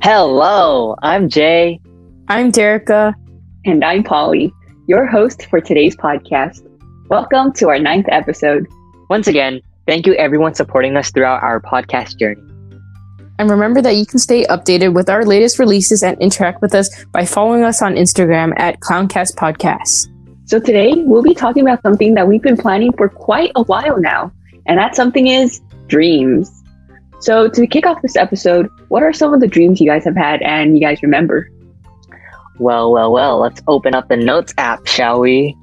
Hello, I'm Jay. I'm Derica. And I'm Polly, your host for today's podcast. Welcome to our ninth episode. Once again, thank you everyone supporting us throughout our podcast journey. And remember that you can stay updated with our latest releases and interact with us by following us on Instagram at Clowncast Podcast. So today we'll be talking about something that we've been planning for quite a while now, and that something is dreams. So to kick off this episode, what are some of the dreams you guys have had and you guys remember? Well, well, well, let's open up the notes app, shall we?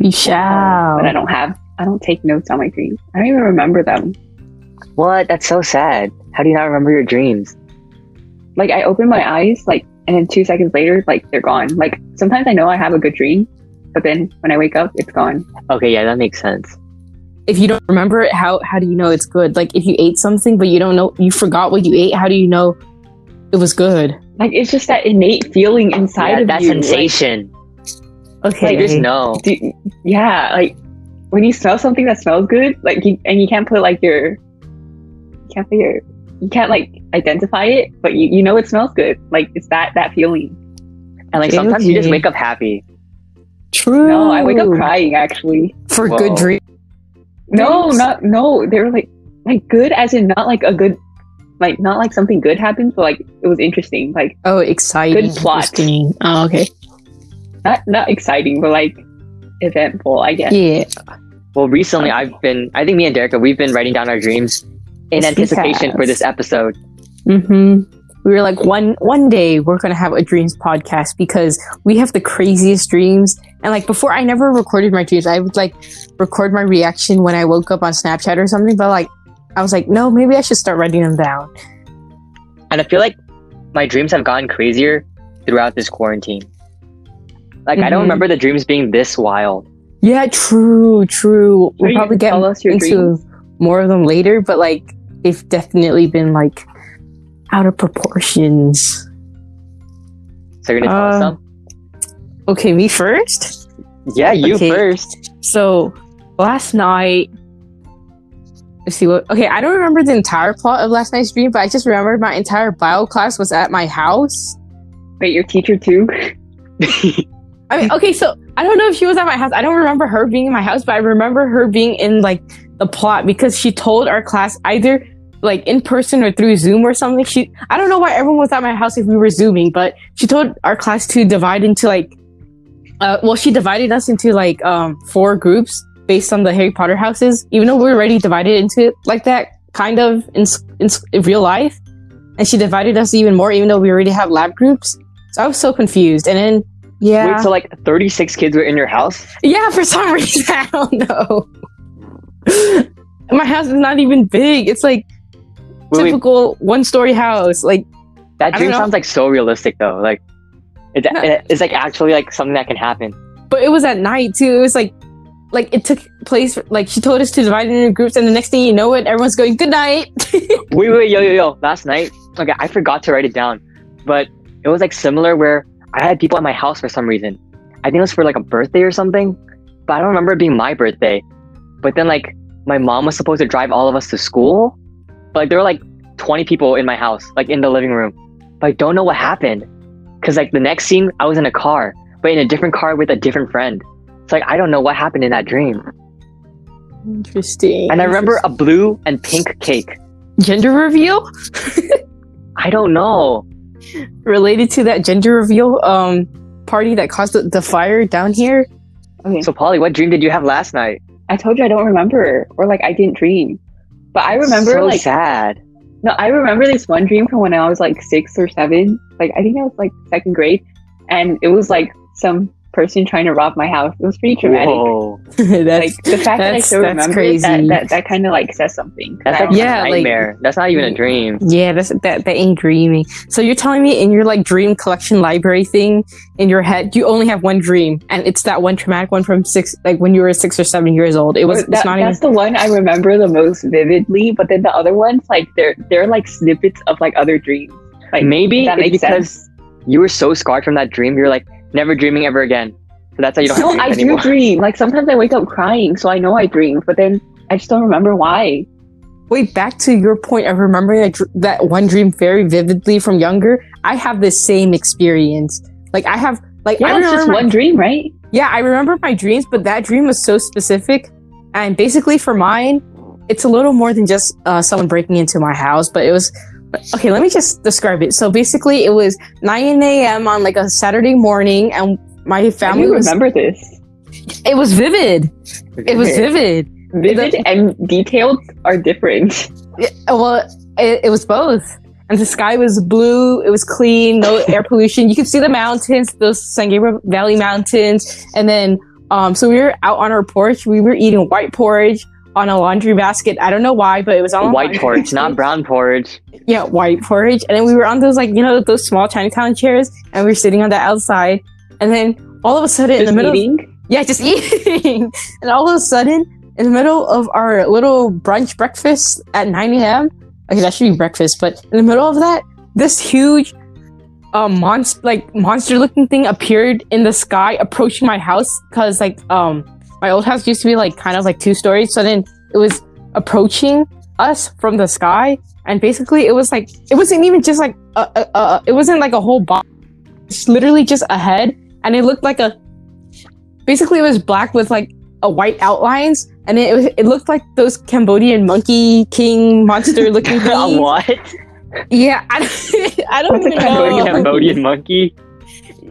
We shall. But I don't have I don't take notes on my dreams. I don't even remember them. What? That's so sad. How do you not remember your dreams? Like I open my eyes, like, and then two seconds later, like they're gone. Like sometimes I know I have a good dream, but then when I wake up, it's gone. Okay, yeah, that makes sense. If you don't remember it, how how do you know it's good? Like if you ate something but you don't know you forgot what you ate, how do you know it was good? Like it's just that innate feeling inside yeah, of that you. That sensation. Like, Okay. Like, you just know. do, yeah, like when you smell something that smells good, like you, and you can't put like your, you can't put your, you can't like identify it, but you, you know it smells good. Like it's that that feeling. And like Okay, sometimes you just wake up happy. True. No, I wake up crying actually. for Whoa. good dream. No, Dreams? not no. They were like like good as in not like a good, like not like something good happens, but like it was interesting. Like Oh, exciting. Good plot. interesting. Oh, okay. not not exciting, but like eventful. I guess. Yeah. Well, recently I've been, I think me and Derica, we've been writing down our dreams in Yes, anticipation for this episode. hmm We were like, one one day we're gonna have a dreams podcast because we have the craziest dreams. And like before, I never recorded my dreams. I would like record my reaction when I woke up on Snapchat or something. But like, I was like, no, maybe I should start writing them down. And I feel like my dreams have gotten crazier throughout this quarantine. Like, I don't Mhm. remember the dreams being this wild. Yeah, true, true. We'll probably get us into dreams. more of them later. But like, they've definitely been like out of proportions. So you're gonna tell us Uh, some? Okay, me first. Yeah, you okay. first. So last night, let's see what. Okay, I don't remember the entire plot of last night's dream, but I just remembered my entire bio class was at my house. Wait, your teacher too? I mean, okay, so I don't know if she was at my house. I don't remember her being in my house, but I remember her being in like the plot because she told our class either like in person or through Zoom or something. She I don't know why everyone was at my house if we were zooming, but she told our class to divide into like uh well she divided us into like um four groups based on the Harry Potter houses, even though we were already divided into it like that kind of in, in, in real life. And she divided us even more, even though we already have lab groups. So I was so confused. And then yeah. Wait, so like 36 kids were in your house? Yeah, for some reason, I don't know. My house is not even big. It's like Wait, wait, typical one-story house. Like, that dream sounds like so realistic though. Like, it, No. it's like actually like something that can happen. but it was at night too. It was like, like it took place. Like she told us to divide it into groups, and the next thing you know, it everyone's going good night. Wait, wait, yo, yo, yo. Last night, okay, I forgot to write it down, but it was like similar where I had people at my house for some reason. I think it was for like a birthday or something, but I don't remember it being my birthday. But then like my mom was supposed to drive all of us to school, but like there were like 20 people in my house, like in the living room. But I don't know what happened, cause like the next scene I was in a car, but in a different car with a different friend. It's like I don't know what happened in that dream. Interesting. And I remember a blue and pink cake. gender reveal I don't know. related to that gender reveal um party that caused the, the fire down here. Okay. So Polly, what dream did you have last night? I told you I don't remember, or like I didn't dream. But I remember so like sad. No, I remember this one dream from when I was like six or seven. Like I think I was like second grade, and it was like some person trying to rob my house. It was pretty traumatic. That's Like the fact that I that's- still remember it, that that, that kind of like says something. that's like don't- Yeah, a like- nightmare. that's not even a dream. Yeah, that's that that ain't dreaming. So you're telling me in your like dream collection library thing in your head, you only have one dream, and it's that one traumatic one from six, like when you were six or seven years old. It was. But it's that- not even. that's the one I remember the most vividly. But then the other ones, like they're they're like snippets of like other dreams. Like Maybe that makes because sense. you were so scarred from that dream. You're like never dreaming ever again. So that's how you don't no, have I dreams do dream. Like sometimes I wake up crying, so I know I dream. But then I just don't remember why. wait, back to your point of remembering that, dr- that one dream very vividly from younger. I have the same experience. Like I have, like Yeah, I it's just remember my- one dream, right? yeah, I remember my dreams, but that dream was so specific. And basically, for mine, it's a little more than just uh, someone breaking into my house, but it was okay. Let me just describe it. So basically, it was 9 a.m. on like a Saturday morning, and my family remember this. It was vivid. It was vivid. Vivid and detailed are different. Yeah, well, it, it was both. And the sky was blue. It was clean. No air pollution. You could see the mountains, those San Gabriel Valley mountains. And then, um, so we were out on our porch. We were eating white porridge on a laundry basket. I don't know why, but it was on White porridge, not brown porridge. Yeah, white porridge. And then we were on those like you know those small Chinatown chairs, and we were sitting on the outside. And then all of a sudden, in the middle, eating. yeah, just eating. and all of a sudden, in the middle of our little brunch breakfast at 9 a.m., okay, that should be breakfast, but in the middle of that, this huge, um, monster, like monster looking thing appeared in the sky, approaching my house. Cause like, um, my old house used to be like kind of like two stories. So then it was approaching us from the sky. And basically, it was like, it wasn't even just like, a, a, a, it wasn't like a whole box. It's literally just a head. And it looked like a, basically, it was black with like a white outlines. And it, was- it looked like those Cambodian monkey king monster looking things. what? Yeah, I, I don't What's a even Cambodian know. Cambodian monkey.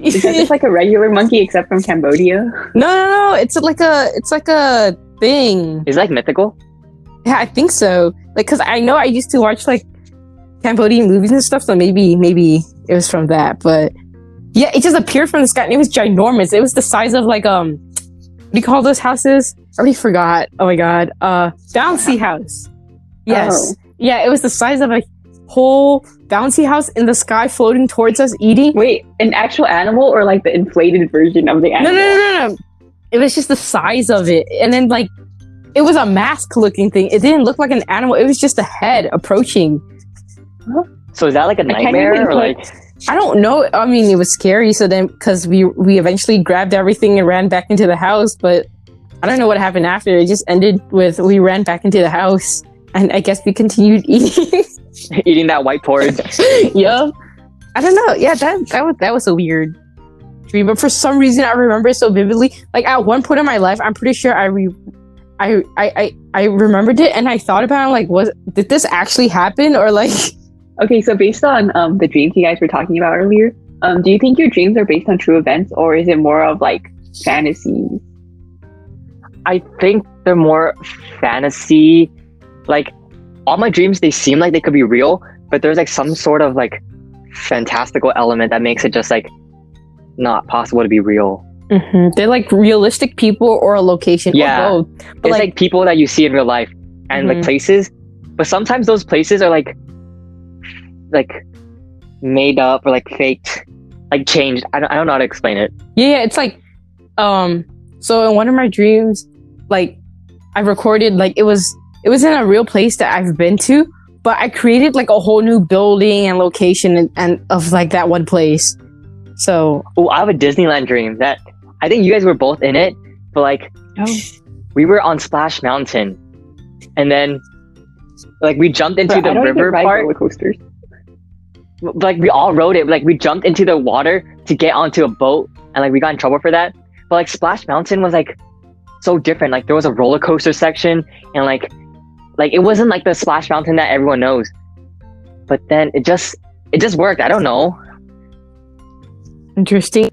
Is just like a regular monkey except from Cambodia? no, no, no. It's like a, it's like a thing. Is it like mythical? Yeah, I think so. Like, cause I know I used to watch like Cambodian movies and stuff, so maybe, maybe it was from that. But yeah, it just appeared from the sky, and it was ginormous. It was the size of like um, what do you call those houses? I already forgot. Oh my god, uh, bouncy house. Yes, Oh. yeah, it was the size of a whole bouncy house in the sky, floating towards us, eating. Wait, an actual animal or like the inflated version of the animal? no, no, no, no. It was just the size of it. And then, like, it was a mask looking thing. It didn't look like an animal. It was just a head approaching. So is that like a nightmare or like? I don't know. I mean, it was scary. So then, because we we eventually grabbed everything and ran back into the house, but I don't know what happened after. It just ended with we ran back into the house, and I guess we continued eating. eating that white porridge. yup. I don't know. Yeah, that that was that was a weird dream, but for some reason I remember it so vividly. Like at one point in my life, I'm pretty sure I re- I, I I I remembered it, and I thought about it, like, was did this actually happen, or like, Okay, so based on um, the dreams you guys were talking about earlier, um, do you think your dreams are based on true events or is it more of like fantasy? I think they're more fantasy. Like all my dreams, they seem like they could be real, but there's like some sort of like fantastical element that makes it just like not possible to be real. mm-hmm. they're like realistic people or a location, Yeah. or It's like, like, people that you see in real life and like Mhm. places, but sometimes those places are like like made up or like faked, like changed. I don't, I don't know how to explain it. Yeah, yeah, it's like um so in one of my dreams, like I recorded like it was it was in a real place that I've been to, but I created like a whole new building and location and, and of like that one place. So Oh, I have a Disneyland dream that I think you guys were both in it, but like Oh, we were on Splash Mountain, and then like we jumped into but I the don't even river ride part. roller coasters. Like we all rode it. Like we jumped into the water to get onto a boat, and like we got in trouble for that. But like Splash Mountain was like so different. Like there was a roller coaster section, and like like it wasn't like the Splash Mountain that everyone knows. But then it just it just worked. I don't know. interesting.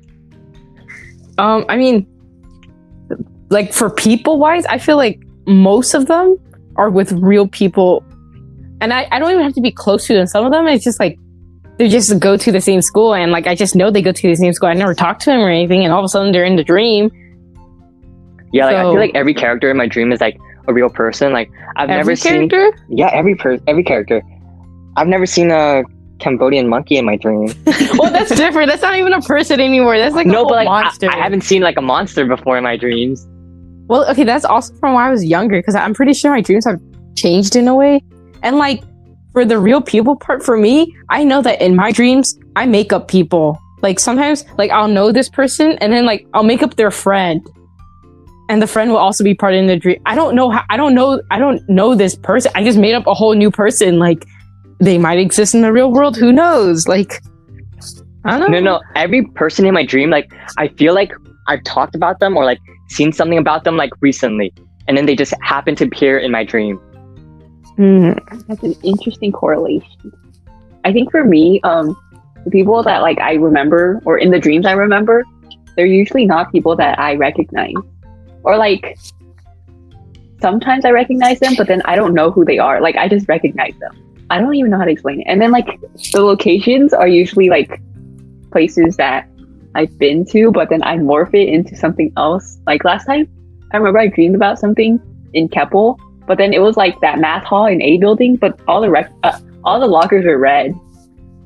Um, I mean, like for people wise, I feel like most of them are with real people, and I, I don't even have to be close to them. Some of them it's just like they just go to the same school, and like I just know they go to the same school. I never talked to them or anything, and all of a sudden they're in the dream. Yeah, like I feel like every character in my dream is like a real person. Like I've Every never seen character. Yeah, every per every character. I've never seen a Cambodian monkey in my dream. well, that's different. That's not even a person anymore. That's like no, but like I- monster. I, haven't seen like a monster before in my dreams. Well, okay, that's also from when I was younger because I'm pretty sure my dreams have changed in a way. And like for the real people part, for me, I know that in my dreams, I make up people. Like sometimes, like I'll know this person and then like I'll make up their friend. And the friend will also be part in the dream. I don't know how. I don't know. I don't know this person. I just made up a whole new person. Like they might exist in the real world. Who knows? Like I don't know. No, no. Every person in my dream, like I feel like I've talked about them or like seen something about them like recently, and then they just happen to appear in my dream. Hmm. That's an interesting correlation. I think for me, um, the people that like I remember or in the dreams I remember, they're usually not people that I recognize. Or like sometimes I recognize them, but then I don't know who they are. Like I just recognize them. I don't even know how to explain it. And then like the locations are usually like places that I've been to, but then I morph it into something else. Like last time, I remember I dreamed about something in Keppel, but then it was like that math hall in A building, but all the rec- uh, all the lockers were red.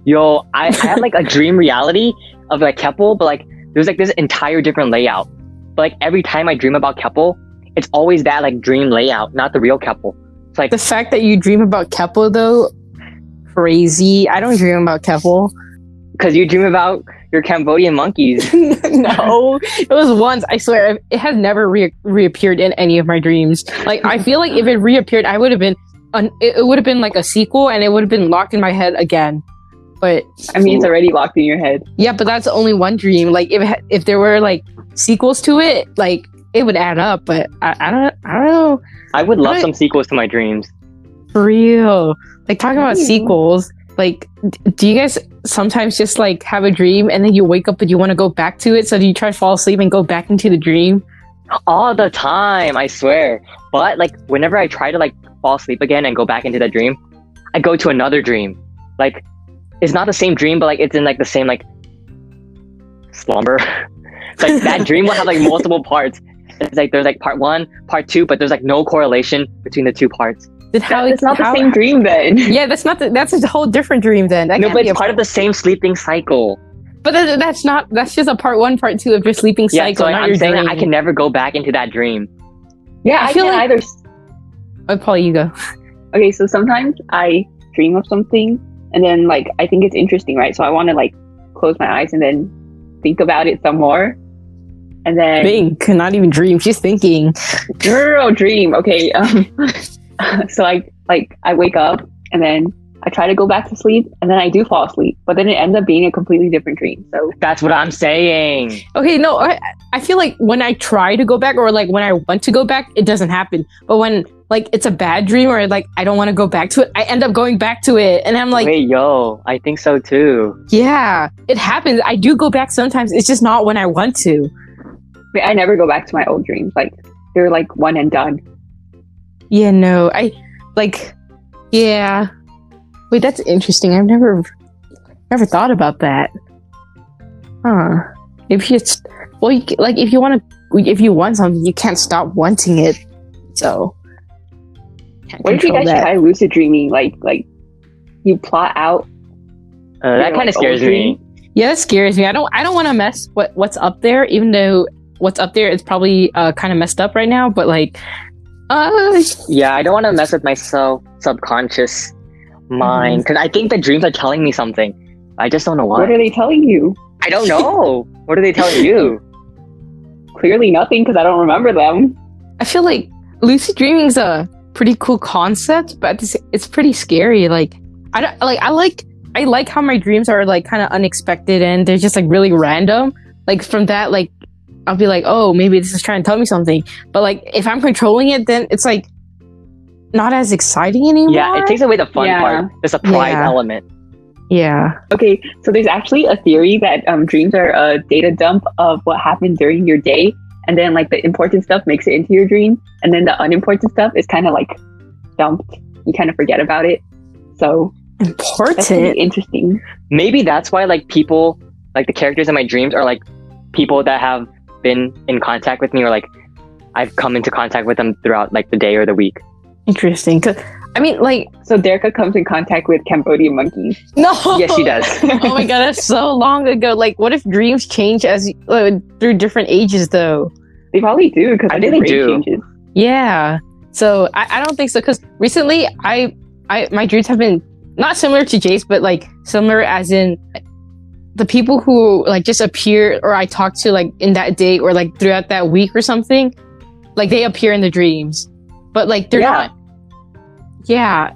Yo, I, I had like a dream reality of like Keppel, but like there's like this entire different layout. But like every time I dream about Keppel, it's always that like dream layout, not the real Keppel. It's like The fact that you dream about Keppel though, crazy. I don't dream about Keppel. because you dream about your Cambodian monkeys. no, it was once. I swear, it has never re- reappeared in any of my dreams. Like I feel like if it reappeared, I would have been. It it would have been like a sequel, and it would have been locked in my head again. But I mean, it's already locked in your head. yeah, but that's only one dream. Like if if there were like sequels to it, like it would add up. But I, I don't I don't know I would love some sequels to my dreams. for real. Like talking about sequels. Like, d- do you guys sometimes just like have a dream and then you wake up and you want to go back to it? So do you try to fall asleep and go back into the dream? All the time, I swear. But like whenever I try to like fall asleep again and go back into that dream, I go to another dream. Like it's not the same dream, but like it's in like the same like slumber. It's like that dream will have like multiple parts. It's like there's like part one, part two, but there's like no correlation between the two parts. Did how it's not how- the same dream then. Yeah, that's not the, that's a whole different dream then. That no, but it's a part of the same sleeping cycle. But that, that's not that's just a part one, part two of your sleeping Yeah, cycle, so not I'm your saying dream. I can never go back into that dream. Yeah, I I, feel can like- either. Oh, Paul, you go. Okay, so sometimes I dream of something and then like I think it's interesting, right? So I want to like close my eyes and then think about it some more. And then Think, not even dream. She's thinking. no, no, no, dream. Okay. Um, so I like I wake up and then I try to go back to sleep and then I do fall asleep, but then it ends up being a completely different dream. So That's what I'm saying. Okay, no, I, I feel like when I try to go back or like when I want to go back, it doesn't happen. But when like it's a bad dream or like I don't want to go back to it, I end up going back to it, and I'm like, Wait, yo, I think so too. yeah, it happens. I do go back sometimes. It's just not when I want to. I, mean, I never go back to my old dreams. Like they're like one and done. Yeah, no, I like, yeah. Wait, that's interesting. I've never, never thought about that. Huh? If you well, you, like if you want to, if you want something, you can't stop wanting it. So, can't What if you control guys try lucid dreaming? Like like you plot out. Uh, that kind of like, scares old me. Yeah, that scares me. I don't. I don't want to mess what what's up there, even though what's up there is probably uh, kind of messed up right now. But like, uh, Yeah, I don't want to mess with my so subconscious mind because I think the dreams are telling me something. I just don't know what. What are they telling you? I don't know. what are they telling you? Clearly nothing because I don't remember them. I feel like lucid dreaming is a pretty cool concept, but at the sa- it's pretty scary. Like, I don't like. I like. I like how my dreams are like kind of unexpected and they're just like really random. Like from that, like I'll be like, oh, maybe this is trying to tell me something. But like if I'm controlling it, then it's like not as exciting anymore. Yeah, it takes away the fun Yeah. part, the surprise Yeah. element. yeah. Okay, so there's actually a theory that um, dreams are a data dump of what happened during your day, and then like the important stuff makes it into your dream, and then the unimportant stuff is kind of like dumped. You kind of forget about it. So that's pretty important. interesting. Maybe that's why like people, like the characters in my dreams, are like people that have been in contact with me, or like I've come into contact with them throughout like the day or the week. Interesting. 'Cause, I mean, like, So Derica comes in contact with Cambodian monkeys. no. Yes, she does. oh my god, that's so long ago. Like, what if dreams change as uh, through different ages, though? They probably do because I like, think the they brain do. changes. Yeah. So I, I don't think so. Because recently, I, I, my dreams have been not similar to Jay's, but like similar as in the people who like just appear or I talk to like in that day or like throughout that week or something. like they appear in the dreams, but like they're Yeah. not. Yeah,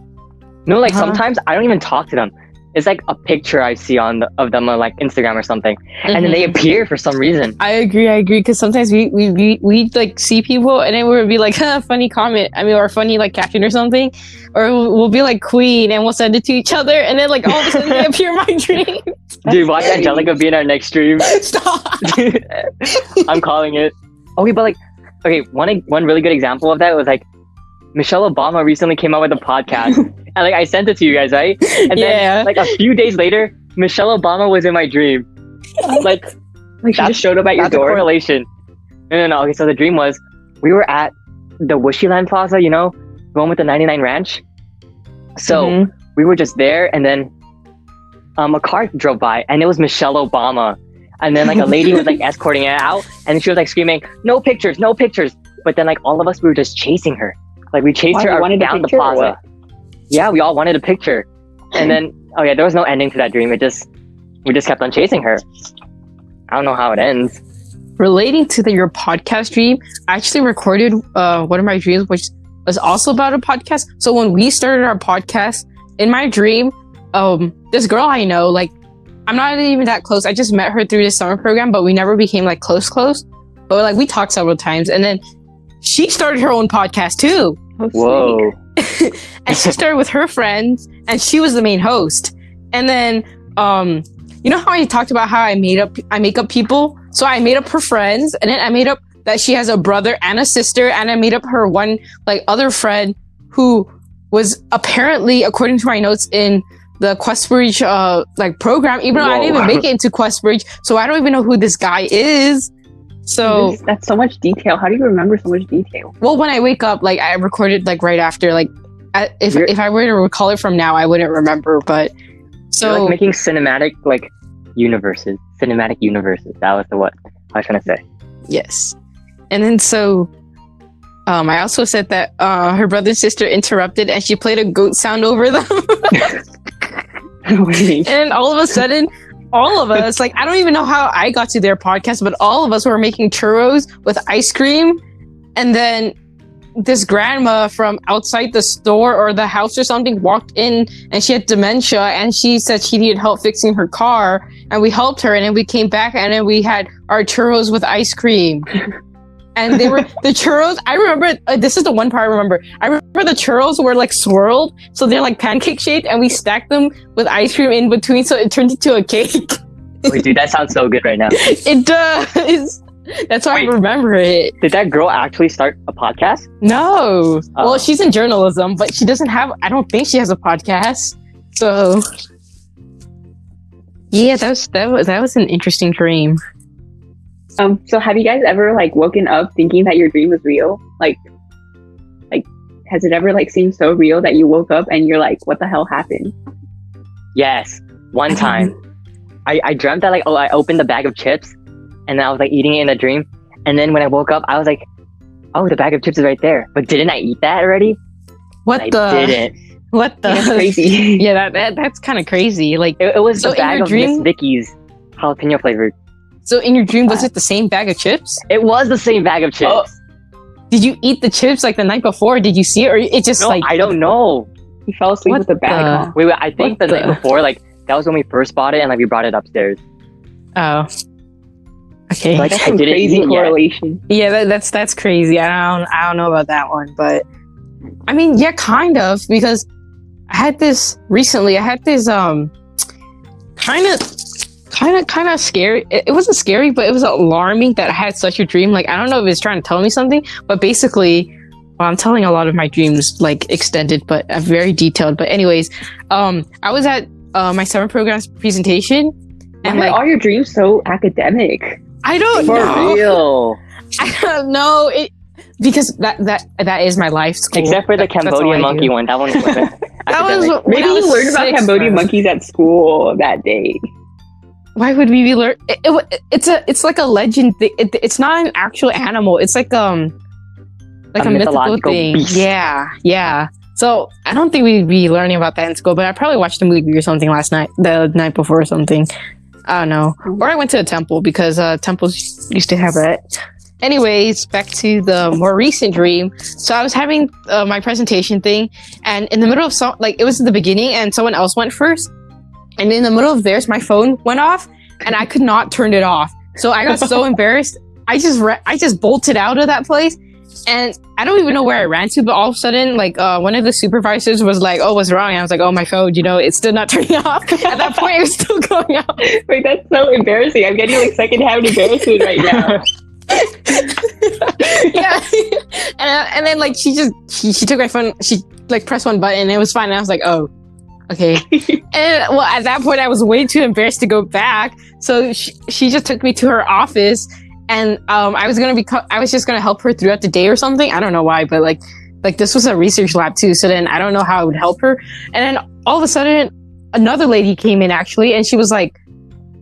No, like Uh-huh. sometimes I don't even talk to them. It's like a picture I see on the, of them on like Instagram or something, and then they Mhm. appear for some reason. I agree. I agree. Because sometimes we, we we we like see people and then we'll be like, huh, funny comment. I mean, or funny like caption or something, or we'll, we'll be like Queen and we'll send it to each other, and then like all of a sudden they appear in my dream. Dude, watch. Angelica be in our next stream. Stop. I'm calling it. Okay, but like, okay, one one really good example of that was like Michelle Obama recently came out with a podcast, and like I sent it to you guys, right? And then Yeah. like a few days later, Michelle Obama was in my dream. Like Like she just showed up at your door. correlation. No, no, no. Okay, so the dream was we were at the Wishyland Plaza, you know, the one with the 99 Ranch. So Mhm. we were just there, and then um, a car drove by, and it was Michelle Obama. And then like a lady was like escorting it out, and she was like screaming, "No pictures, no pictures!" But then like all of us, we were just chasing her. Like we chased Why, her you out- wanted a down the plaza. Yeah, we all wanted a picture. And then oh yeah, there was no ending to that dream. It just we just kept on chasing her. I don't know how it ends. relating to the, your podcast dream, I actually recorded uh, one of my dreams, which was also about a podcast. So when we started our podcast, in my dream, um, this girl I know, like, I'm not even that close. I just met her through the summer program, but we never became like close, close. But like we talked several times, and then she started her own podcast too, Oh. Whoa. and she started with her friends, and she was the main host. And then, um, you know how I talked about how I made up, I make up people. So I made up her friends, and then I made up that she has a brother and a sister, and I made up her one like other friend who was apparently, according to my notes, in the Questbridge uh like program. Even though I didn't even make it into Questbridge, so I don't even know who this guy is. So that's so much detail. How do you remember so much detail? well, when I wake up, like I recorded like right after, like I, if You're- if I were to recall it from now, I wouldn't remember. But so like making cinematic like universes, cinematic universes. That was the what I was trying to say. yes, and then so. Um, I also said that uh, her brother and sister interrupted and she played a goat sound over them. and all of a sudden, all of us, like, I don't even know how I got to their podcast, but all of us were making churros with ice cream. And then this grandma from outside the store or the house or something walked in and she had dementia and she said she needed help fixing her car. And we helped her and then we came back and then we had our churros with ice cream. And they were the churros. I remember uh, this is the one part I remember. I remember the churros were like swirled, so they're like pancake shaped, and we stacked them with ice cream in between, so it turned into a cake. Wait, dude, that sounds so good right now. it does. That's why Wait. I remember it. Did that girl actually start a podcast? No, Oh. well, she's in journalism, but she doesn't have. I don't think she has a podcast. So, yeah, that was that was that was an interesting dream. Um, so have you guys ever like woken up thinking that your dream was real? Like, like, has it ever like seemed so real that you woke up and you're like, what the hell happened? Yes. One time, I, I dreamt that like oh I opened the bag of chips, and then I was like eating it in a dream, and then when I woke up, I was like, oh the bag of chips is right there. But didn't I eat that already? What I the? didn't. What the? That's crazy. yeah, that, that that's kind of crazy. Like, It, it was So a in bag your of dream- Miss Vickie's jalapeno flavored. So in your dream, was it the same bag of chips? It was the same bag of chips. Oh. Did you eat the chips like the night before? Did you see it, or it just no, like I don't know. you fell asleep What with the bag. the- huh? Wait, wait. I think the, What night the- before, like that was when we first bought it, and like we brought it upstairs. Oh, okay. Like That's I some crazy eat it yet. correlation. yeah, that, that's that's crazy. I don't I don't know about that one, but I mean, yeah, kind of because I had this recently. I had this um kind of kind of kind of scary. It, it wasn't scary, but it was alarming that I had such a dream. Like I don't know if it's trying to tell me something, but basically. Well, I'm telling a lot of my dreams like extended, but uh, very detailed. But anyways, um, I was at uh, my summer program's presentation, and are like all your dreams so academic? I don't For know. real. I don't know it because that that that is my life school. Except for the That- that's all I Cambodian monkey one. That one wasn't. That was Maybe you learned about six. Cambodian monkeys at school that day. Why would we be learn? It, it- it's a it's like a legend. It, it's not an actual animal. It's like um like A a, mythical thing. beast. Yeah, yeah. So I don't think we'd be learning about that in school, but I probably watched a movie or something last night, the night before or something. I don't know. Or I went to a temple because uh, temples used to have that. anyways, back to the more recent dream. So I was having uh, my presentation thing, and in the middle of some, like it was the beginning, and someone else went first, and in the middle of theirs, my phone went off, and I could not turn it off. So I got so embarrassed. I just re- I just bolted out of that place, and I don't even know where I ran to. But all of a sudden, like uh, one of the supervisors was like, "Oh, what's wrong?" And I was like, "Oh, my phone. You know, it's still not turning off." At that point, it was still going off. Wait, that's so embarrassing. I'm getting like secondhand embarrassment right now. yeah, and uh, and then like she just she, she took my phone. She like pressed one button. and It was fine. And I was like, "Oh, okay." and well, at that point, I was way too embarrassed to go back. So she, she just took me to her office and um, I was gonna be, co- I was just gonna help her throughout the day or something. I don't know why, but like, like this was a research lab too. So then I don't know how I would help her. And then all of a sudden, another lady came in actually, and she was like,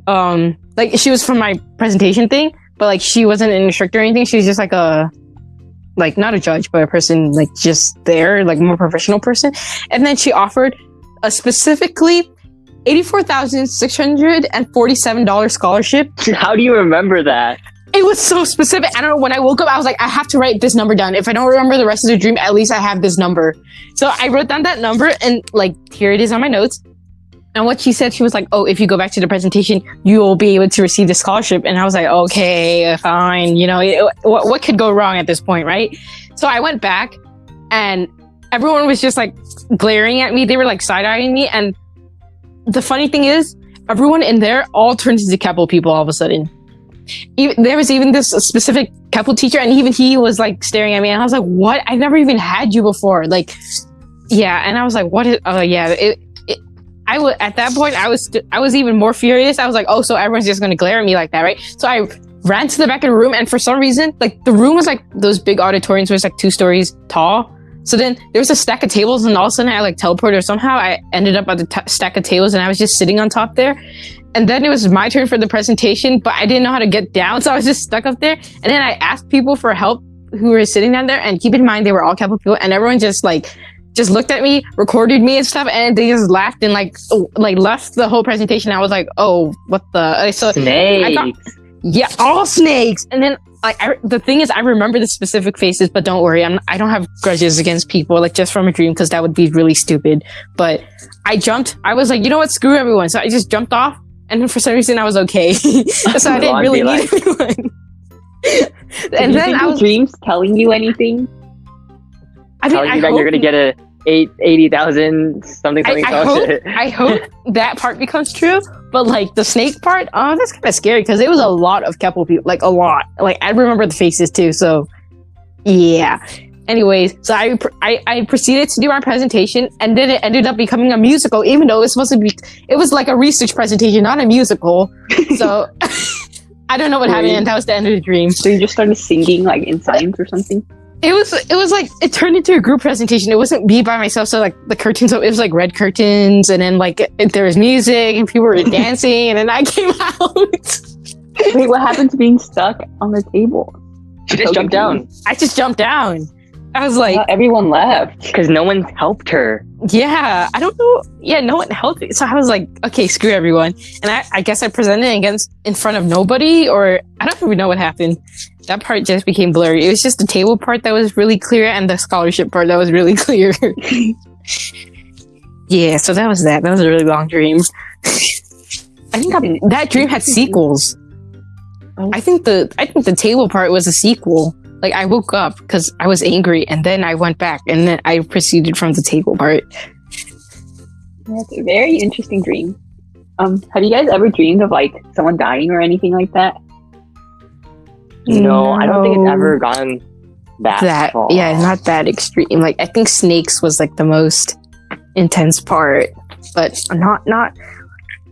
um, like she was from my presentation thing, but like she wasn't an instructor or anything. She was just like a, like not a judge, but a person like just there, like more professional person. And then she offered a specifically eighty-four thousand six hundred and forty-seven dollars scholarship How do you remember that? it was so specific. I don't know. When I woke up, I was like, I have to write this number down. If I don't remember the rest of the dream, at least I have this number. So I wrote down that number and like, here it is on my notes. And what she said, she was like, Oh, if you go back to the presentation, you will be able to receive the scholarship. And I was like, Okay, fine. You know, it, what, what could go wrong at this point, right? So I went back and everyone was just like glaring at me. They were like side eyeing me. And the funny thing is, everyone in there all turned into Keppel people all of a sudden even, there was even this specific Keppel teacher, and even he was like staring at me, and I was like, "What? I've never even had you before." Like, yeah, and I was like, "What is?" Oh, yeah. It, I was at that point. I was st- I was even more furious. I was like, "Oh, so everyone's just gonna glare at me like that, right?" So I ran to the back of the room, and for some reason, like the room was like those big auditoriums it's like two stories tall. So then there was a stack of tables, and all of a sudden I like teleported or somehow I ended up at the t- stack of tables, and I was just sitting on top there. And then it was my turn for the presentation, but I didn't know how to get down, so I was just stuck up there. And then I asked people for help who were sitting down there, and keep in mind they were all Keppel people, and everyone just like just looked at me, recorded me and stuff, and they just laughed and like oh, like left the whole presentation. I was like, oh, what the? So Snakes. got- yeah, all snakes. And then like I, the thing is, I remember the specific faces, but don't worry, I'm I don't have grudges against people like just from a dream because that would be really stupid. But I jumped. I was like, you know what? Screw everyone. So I just jumped off, and then for some reason I was okay. so I didn't I'd really need anyone. And then I was. dreams telling you anything? I mean, Telling I you that you're gonna get a eight eighty thousand something something I oh, hope. I hope that part becomes true. But like the snake part, oh, that's kind of scary because it was a lot of Keppel people, like a lot. Like I remember the faces too. So yeah. Anyways, so I, I I proceeded to do my presentation, and then it ended up becoming a musical, even though it was supposed to be. It was like a research presentation, not a musical. So I don't know what happened, and that was the end of the dream. So you just started singing like in signs or something? It was it was like it turned into a group presentation. It wasn't me by myself. So like the curtains, it was like red curtains, and then like it, there was music and people were dancing, and then I came out. Wait, what happened to being stuck on the table? She just jumped down I just jumped down. I was like, Uh, everyone left. because no one helped her. yeah, I don't know. Yeah, no one helped me. So I was like, okay, screw everyone. And I, I guess I presented against in front of nobody, or I don't even know what happened. That part just became blurry. It was just the table part that was really clear and the scholarship part that was really clear. yeah, so that was that. That was a really long dream. I think that, that dream had sequels. I think the I think the table part was a sequel. Like I woke up because I was angry, and then I went back, and then I proceeded from the table part. That's a very interesting dream. Um, have you guys ever dreamed of like someone dying or anything like that? No, I don't think it's ever gone that, that far. yeah not that extreme like i think snakes was like the most intense part but not not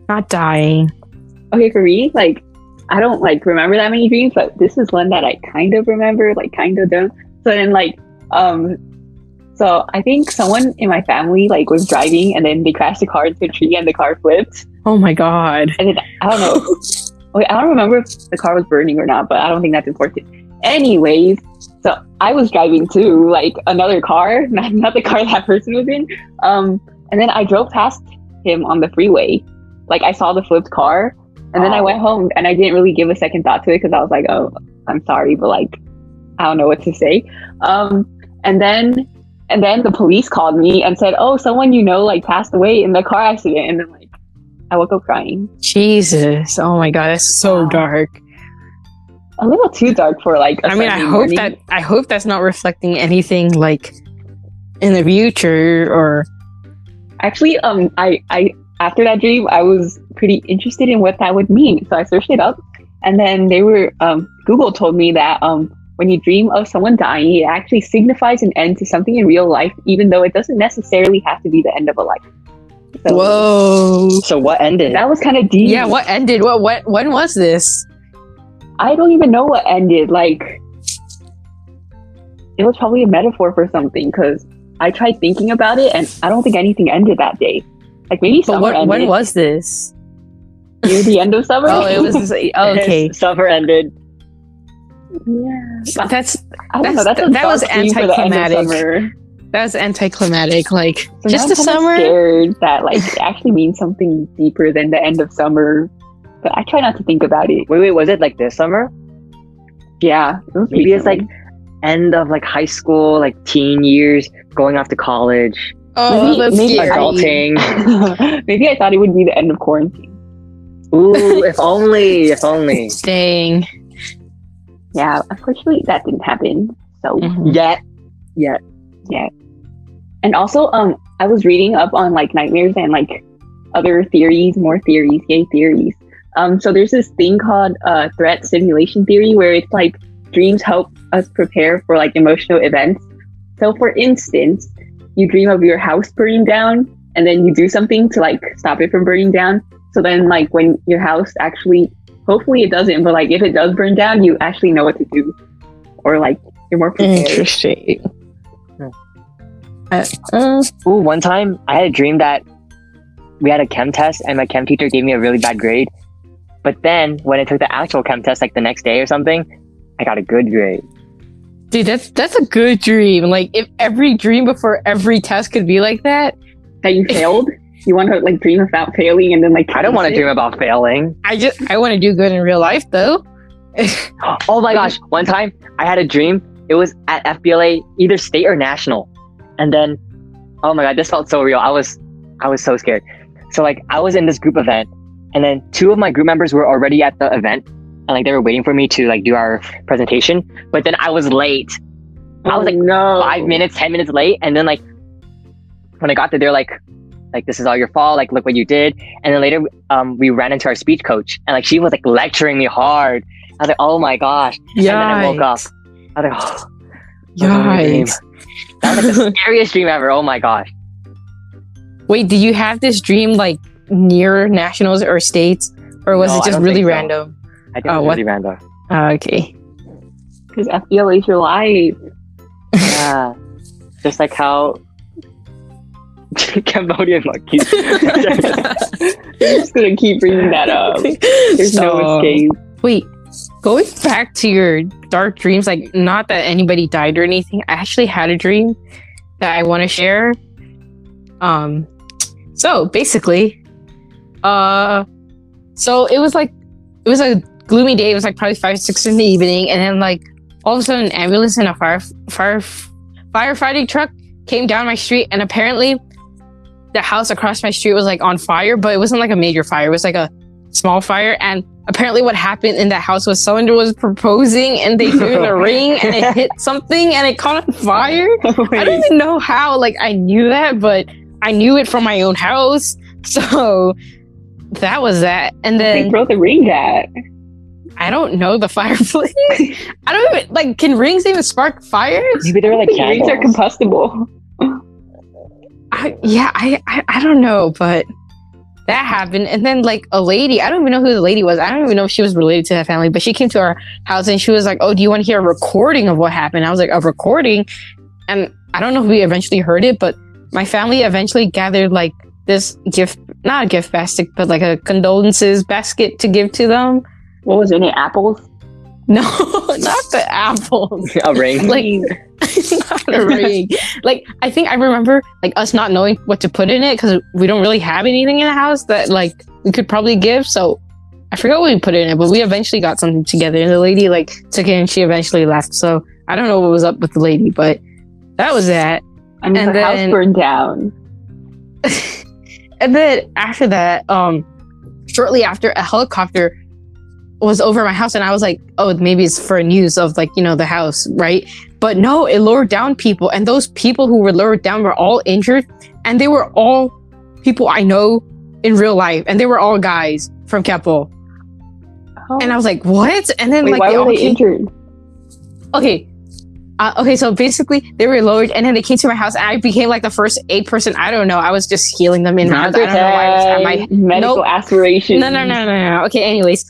not dying Okay, for me, like I don't like remember that many dreams, but this is one that I kind of remember, like kind of don't. So then, like, um, so I think someone in my family like was driving, and then they crashed the car into a tree, and the car flipped. oh my god And then I don't know. Wait, I don't remember if the car was burning or not, but I don't think that's important. Anyways, so I was driving too, like another car, not, not the car that person was in. Um, and then I drove past him on the freeway. Like I saw the flipped car, and then I Oh. went home, and I didn't really give a second thought to it because I was like, oh, I'm sorry, but like, I don't know what to say. Um, and then, and then the police called me and said, "Oh, someone you know like passed away in the car accident." And then like, I woke up crying. Jesus. Oh my god, that's so Wow. dark. A little too dark for like. I I mean, I hope that I hope that's not reflecting anything like in the future or actually, um, I I after that dream, I was pretty interested in what that would mean, so I searched it up, and then they were um, Google told me that um, when you dream of someone dying, it actually signifies an end to something in real life, even though it doesn't necessarily have to be the end of a life. So whoa. So what ended? that was kind of deep. Yeah, what ended? What what when was this? I don't even know what ended. Like, it was probably a metaphor for something because I tried thinking about it, and I don't think anything ended that day. Like maybe But summer what, ended when was this? near the end of summer. Oh, it was oh, okay. Summer ended. yeah. That's I don't know. That's- That's that was dark dream for the end of anticlimactic. that was anticlimactic. Like So just now the summer. Scared that like actually means something deeper than the end of summer, but I try not to think about it. Wait, wait, was it like this summer? Yeah, it was Maybe it's like end of like high school, like teen years, going off to college, Oh, Maybe- that's maybe scary. adulting. maybe I thought it would be the end of quarantine. Ooh, if only, if only. Dang. Yeah, unfortunately that didn't happen. So Mhm. Yet, yet. And also, um, I was reading up on like nightmares and like other theories, more theories, yay theories. Um, so there's this thing called uh, threat simulation theory where it's like dreams help us prepare for like emotional events. So, for instance, you dream of your house burning down, and then you do something to like stop it from burning down. So then, like when your house actually, hopefully it doesn't, but like if it does burn down, you actually know what to do, or like you're more prepared. Interesting. Hmm. Uh, uh, Ooh, one time I had a dream that we had a chem test and my chem teacher gave me a really bad grade. But then when I took the actual chem test, like the next day or something, I got a good grade. Dude, that's that's a good dream. Like if every dream before every test could be like that, that you failed. You want to like dream about failing and then like I don't want to dream about failing. I just I want to do good in real life though. Oh my gosh, one time I had a dream. It was at FBLA, either state or national. And then, oh my god, this felt so real. I was, I was so scared. So like, I was in this group event, and then two of my group members were already at the event, and like they were waiting for me to like do our presentation. But then I was late. I was like Oh, no five minutes, ten minutes late, and then like when I got there, they're like, like this is all your fault. Like look what you did. And then later, um, we ran into our speech coach, and like she was like lecturing me hard. I was like, oh my gosh. And then I woke up. I was like, oh, that was a dream. Yikes. That was like the scariest dream ever. Oh my gosh. Wait, do you have this dream like near nationals or states, or was No, it just really so. random? I think Oh, it was what? really random. Uh, okay. because FBLA is your life. Yeah. Just like how Cambodian monkeys. You're just gonna keep bringing that up. There's no escape. Wait, going back to your dark dreams, like not that anybody died or anything. I actually had a dream that I want to share. Um, so basically, uh, so it was like it was a gloomy day. It was like probably five, six in the evening, and then like all of a sudden, an ambulance and a fire fire firefighting truck came down my street, and apparently, the house across my street was like on fire, but it wasn't like a major fire. It was like a small fire, and apparently what happened in that house was someone was proposing and they threw the ring and it hit something and it caught on fire. I don't even know how like I knew that, but I knew it from my own house. So that was that. And then they throw the ring at. I don't know the fireplace. I don't even like can rings even spark fires? Maybe they're like the rings are combustible. I, yeah, I, I I don't know, but that happened. And then like a lady, I don't even know who the lady was. I don't even know if she was related to that family, but she came to our house and she was like, "Oh, do you want to hear a recording of what happened?" I was like, "A recording," and I don't know if we eventually heard it, but my family eventually gathered like this gift, not a gift basket, but like a condolences basket to give to them. What was in it? Apples. No, not the apples. a ring. Like not a ring. Like I think I remember like us not knowing what to put in it because we don't really have anything in the house that like we could probably give. So I forgot what we put in it, but we eventually got something together. And the lady like took it and she eventually left. So I don't know what was up with the lady, but that was that. I mean, And the house burned down. And then after that, um, shortly after, a helicopter was over my house, and I was like, "Oh, maybe it's for news of like you know the house, right?" But no, it lowered down people, and those people who were lowered down were all injured, and they were all people I know in real life, and they were all guys from Keppel. And I was like, "What?" And then Wait, like why they were they came- injured? okay. Uh, okay, so basically they were lowered, and then they came to my house, and I became like the first aid person. I don't know. I was just healing them in my. I don't know why I was at my medical Nope. aspirations. no, no, no, no, no. Okay, anyways,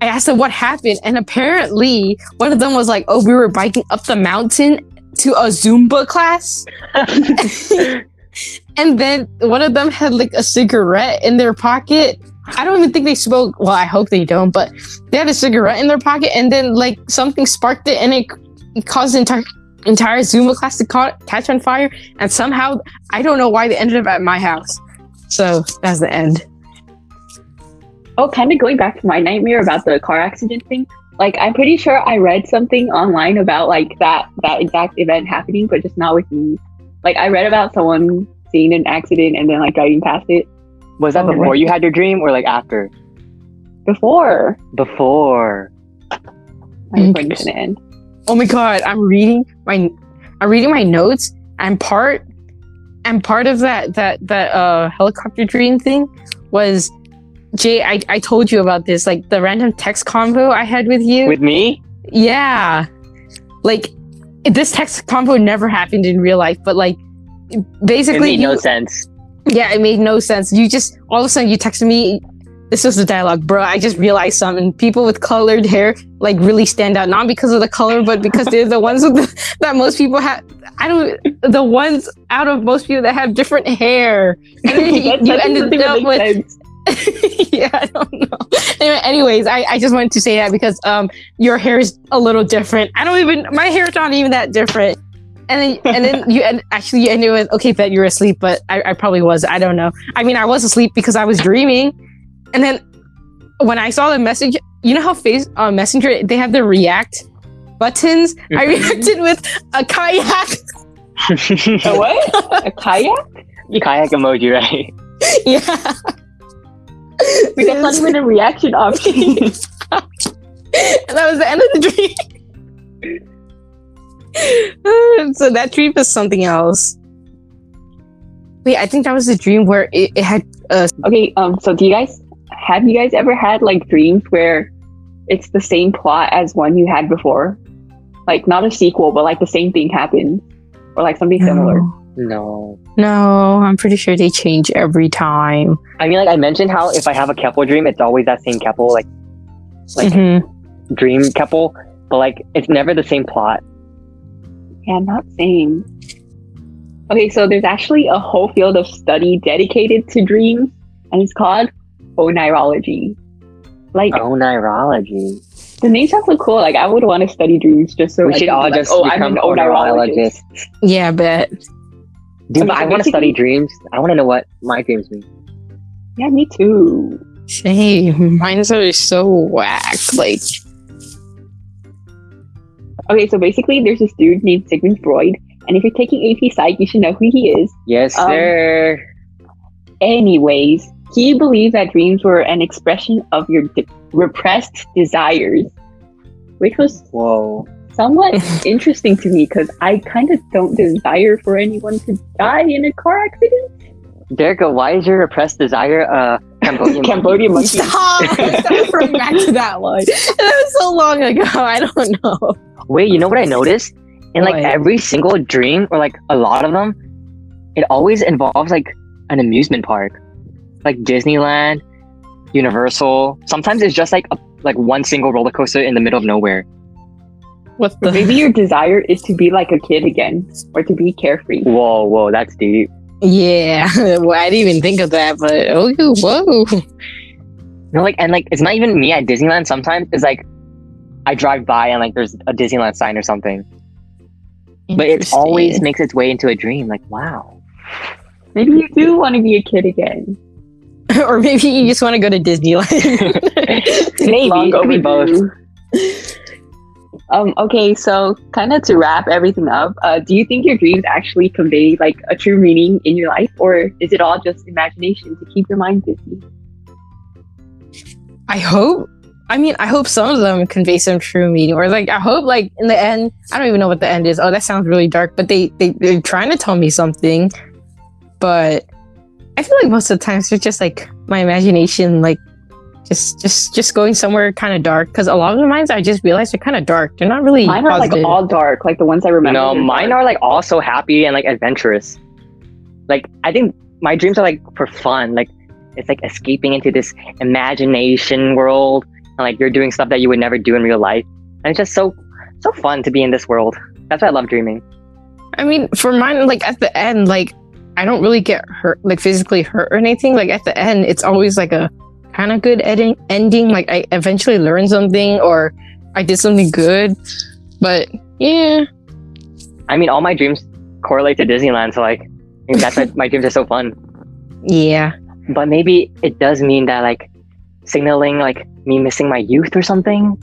I asked them what happened, and apparently one of them was like, "Oh, we were biking up the mountain to a Zumba class," and then one of them had like a cigarette in their pocket. I don't even think they smoked. Well, I hope they don't, but they had a cigarette in their pocket, and then like something sparked it, and it, it caused the entire entire Zumba class to ca- catch on fire. And somehow, I don't know why they ended up at my house. So that's the end. Oh, kind of going back to my nightmare about the car accident thing. Like, I'm pretty sure I read something online about like that that exact event happening, but just not with me. Like, I read about someone seeing an accident and then like driving past it Was that Oh, before right. you had your dream or like after? before. Before. My recording's gonna end. Oh my god, I'm reading my I'm reading my notes. I'm part and part of that that that uh helicopter dream thing was Jay, I, I told you about this, like the random text convo I had with you. With me? yeah. Like this text convo never happened in real life, but like It basically made no sense. yeah, it made no sense. You just all of a sudden you texted me. This was the dialogue, bro. I just realized something. People with colored hair like really stand out, not because of the color, but because they're the ones with the, that most people have. I don't. The ones out of most people that have different hair. You, you ended up with. sense. yeah, I don't know. Anyway, anyways, I, I just wanted to say that because um your hair is a little different. I don't even my hair's not even that different. And then and then you and actually you ended with okay that you were asleep, but I, I probably was. I don't know. I mean I was asleep because I was dreaming. And then when I saw the message, you know how face uh, messenger they have the react buttons? I Mhm. reacted with a kayak. A what? A kayak? Kayak emoji, right? yeah. Wait, that's not even a reaction option. and that was the end of the dream. So that dream is something else. Wait, I think that was the dream where it, it had uh okay, um, so do you guys have you guys ever had like dreams where it's the same plot as one you had before? Like not a sequel, but like the same thing happened, Or like something similar. No. No, I'm pretty sure they change every time. I mean, like I mentioned how if I have a Keppel dream, it's always that same Keppel, like like Mhm. dream Keppel, but like it's never the same plot. Yeah, not same. Okay, so there's actually a whole field of study dedicated to dreams, and it's called oneirology. Like oneirology. the name sounds so cool. Like I would want to study dreams just so we I should could be all like, just oh, I'm become an oneirologist. Yeah, but Dude, Okay, but I want to study dreams. I want to know what my dreams mean. Yeah, me too. same. Mine's are so whack. Like Okay, so basically, there's this dude named Sigmund Freud, and if you're taking AP Psych, you should know who he is. Yes, Um, sir. Anyways, he believed that dreams were an expression of your de- repressed desires, which was Whoa. Somewhat interesting to me because I kind of don't desire for anyone to die in a car accident. Derek, why is your repressed desire uh Cambodian? Cambodian monkey. stop. stop referring back to that one. That was so long ago. I don't know. Wait, you know what I noticed? In like What? every single dream, or like a lot of them, it always involves like an amusement park, like Disneyland, Universal. Sometimes it's just like a, like one single roller coaster in the middle of nowhere. What the Maybe your desire is to be like a kid again or to be carefree. Whoa, whoa, that's deep. Yeah, well, I didn't even think of that, but oh, whoa. No, like and like it's not even me at Disneyland. Sometimes it's like I drive by and like there's a Disneyland sign or something, but it always makes its way into a dream. Like wow. Maybe you do want to be a kid again. or maybe you just want to go to Disneyland. Maybe Long it could be both. Um, okay, so kind of to wrap everything up, uh, do you think your dreams actually convey like a true meaning in your life, or is it all just imagination to keep your mind busy? I hope. I mean, I hope some of them convey some true meaning, or like I hope, like in the end, I don't even know what the end is. Oh, that sounds really dark, but they they they're trying to tell me something. But I feel like most of the times it's just like my imagination, like just just just going somewhere kind of dark. Because a lot of the mines, I just realized they're kind of dark. They're not really Mine are like all dark, like the ones I remember. No, mine dark. are like also happy and like adventurous. Like I think my dreams are like for fun. Like it's like escaping into this imagination world and like you're doing stuff that you would never do in real life. And it's just so so fun to be in this world. That's why I love dreaming. I mean, for mine, like at the end, like I don't really get hurt, like physically hurt or anything. Like at the end, it's always like a kind of good ending. Ending, like I eventually learned something or I did something good. But yeah, I mean all my dreams correlate to Disneyland, so like I think that's why my dreams are so fun. yeah. But maybe it does mean that like signaling like me missing my youth or something.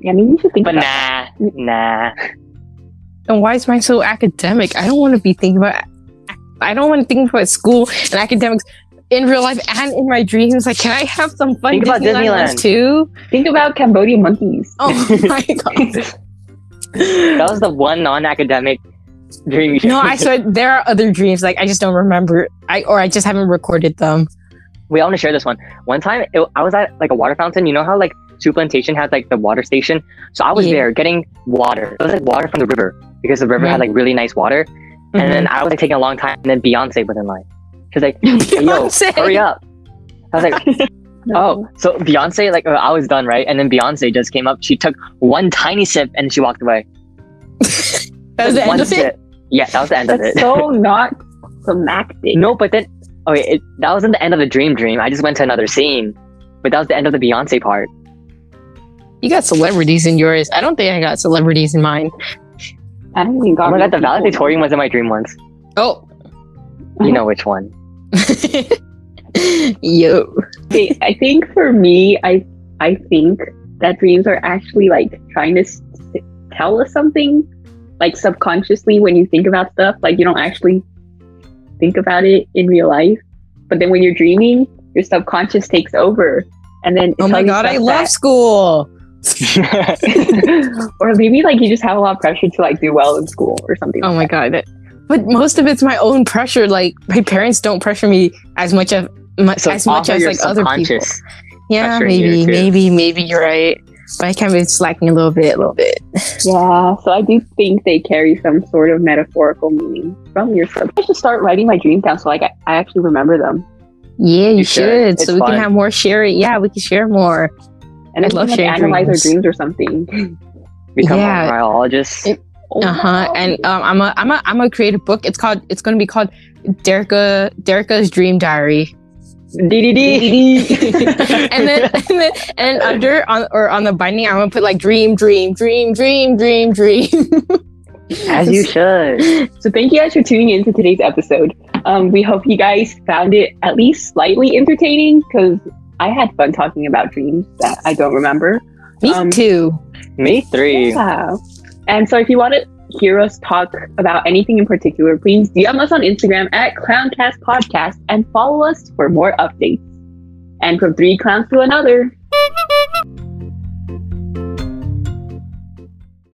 Yeah, I mean you should think But about nah, nah. And why is mine so academic? I don't want to be thinking about. I don't want to think about school and academics in real life and in my dreams. Like, can I have some fun Think about Disneyland too? Think about Cambodian monkeys. Oh my god! that was the one non-academic dream. No, I swear there are other dreams. Like I just don't remember. I or I just haven't recorded them. We all want to share this one. One time, it, I was at like a water fountain. You know how like Sioux Plantation has like the water station. So I was Yeah. there getting water. It was like water from the river because the river Mhm. had like really nice water. And then I was like taking a long time, and then Beyonce was in line. She was like, hey, "Yo, Beyonce. hurry up!" I was like, "Oh." So Beyonce, like, uh, I was done, right? And then Beyonce just came up. She took one tiny sip, and she walked away. that was the end of it. Yeah, that was the end of That's it. so not climactic. No, but then, okay, it, that wasn't the end of the dream. Dream. I just went to another scene, but that was the end of the Beyonce part. You got celebrities in yours. I don't think I got celebrities in mine. I don't even got. Oh my god, the valedictorian was in my dream once. Oh. You know which one? Yo. Okay, I think for me, I I think that dreams are actually like trying to s- tell us something, like subconsciously when you think about stuff. Like you don't actually think about it in real life, but then when you're dreaming, your subconscious takes over, and then Oh my god, I love that- school. or maybe like you just have a lot of pressure to like do well in school or something. Oh like my god. That- But most of it's my own pressure. Like my parents don't pressure me as much of mu- so as much as like other people. Yeah, maybe, maybe, maybe you're right. But I kind of been slacking a little bit, a little bit. Yeah, so I do think they carry some sort of metaphorical meaning from your sub. I should start writing my dreams down so like I, I actually remember them. Yeah, you, You should. should. So It's we can have more sharing. Yeah, we can share more. And I love we can like, sharing analyze dreams. our dreams or something. Become Yeah. a biologist. It- Oh, Uh huh. And um, I'm a I'm a I'm gonna create a book. It's called it's gonna be called Derica Derica's Dream Diary. and then and then and under on or on the binding, I'm gonna put like dream, dream, dream, dream, dream, dream. As you should. So thank you guys for tuning in to today's episode. Um, we hope you guys found it at least slightly entertaining because I had fun talking about dreams that I don't remember. Me Um, too. Me three. Yeah. And so if you want to hear us talk about anything in particular, please DM us on Instagram at Clowncast Podcast and follow us for more updates. And from three clowns to another,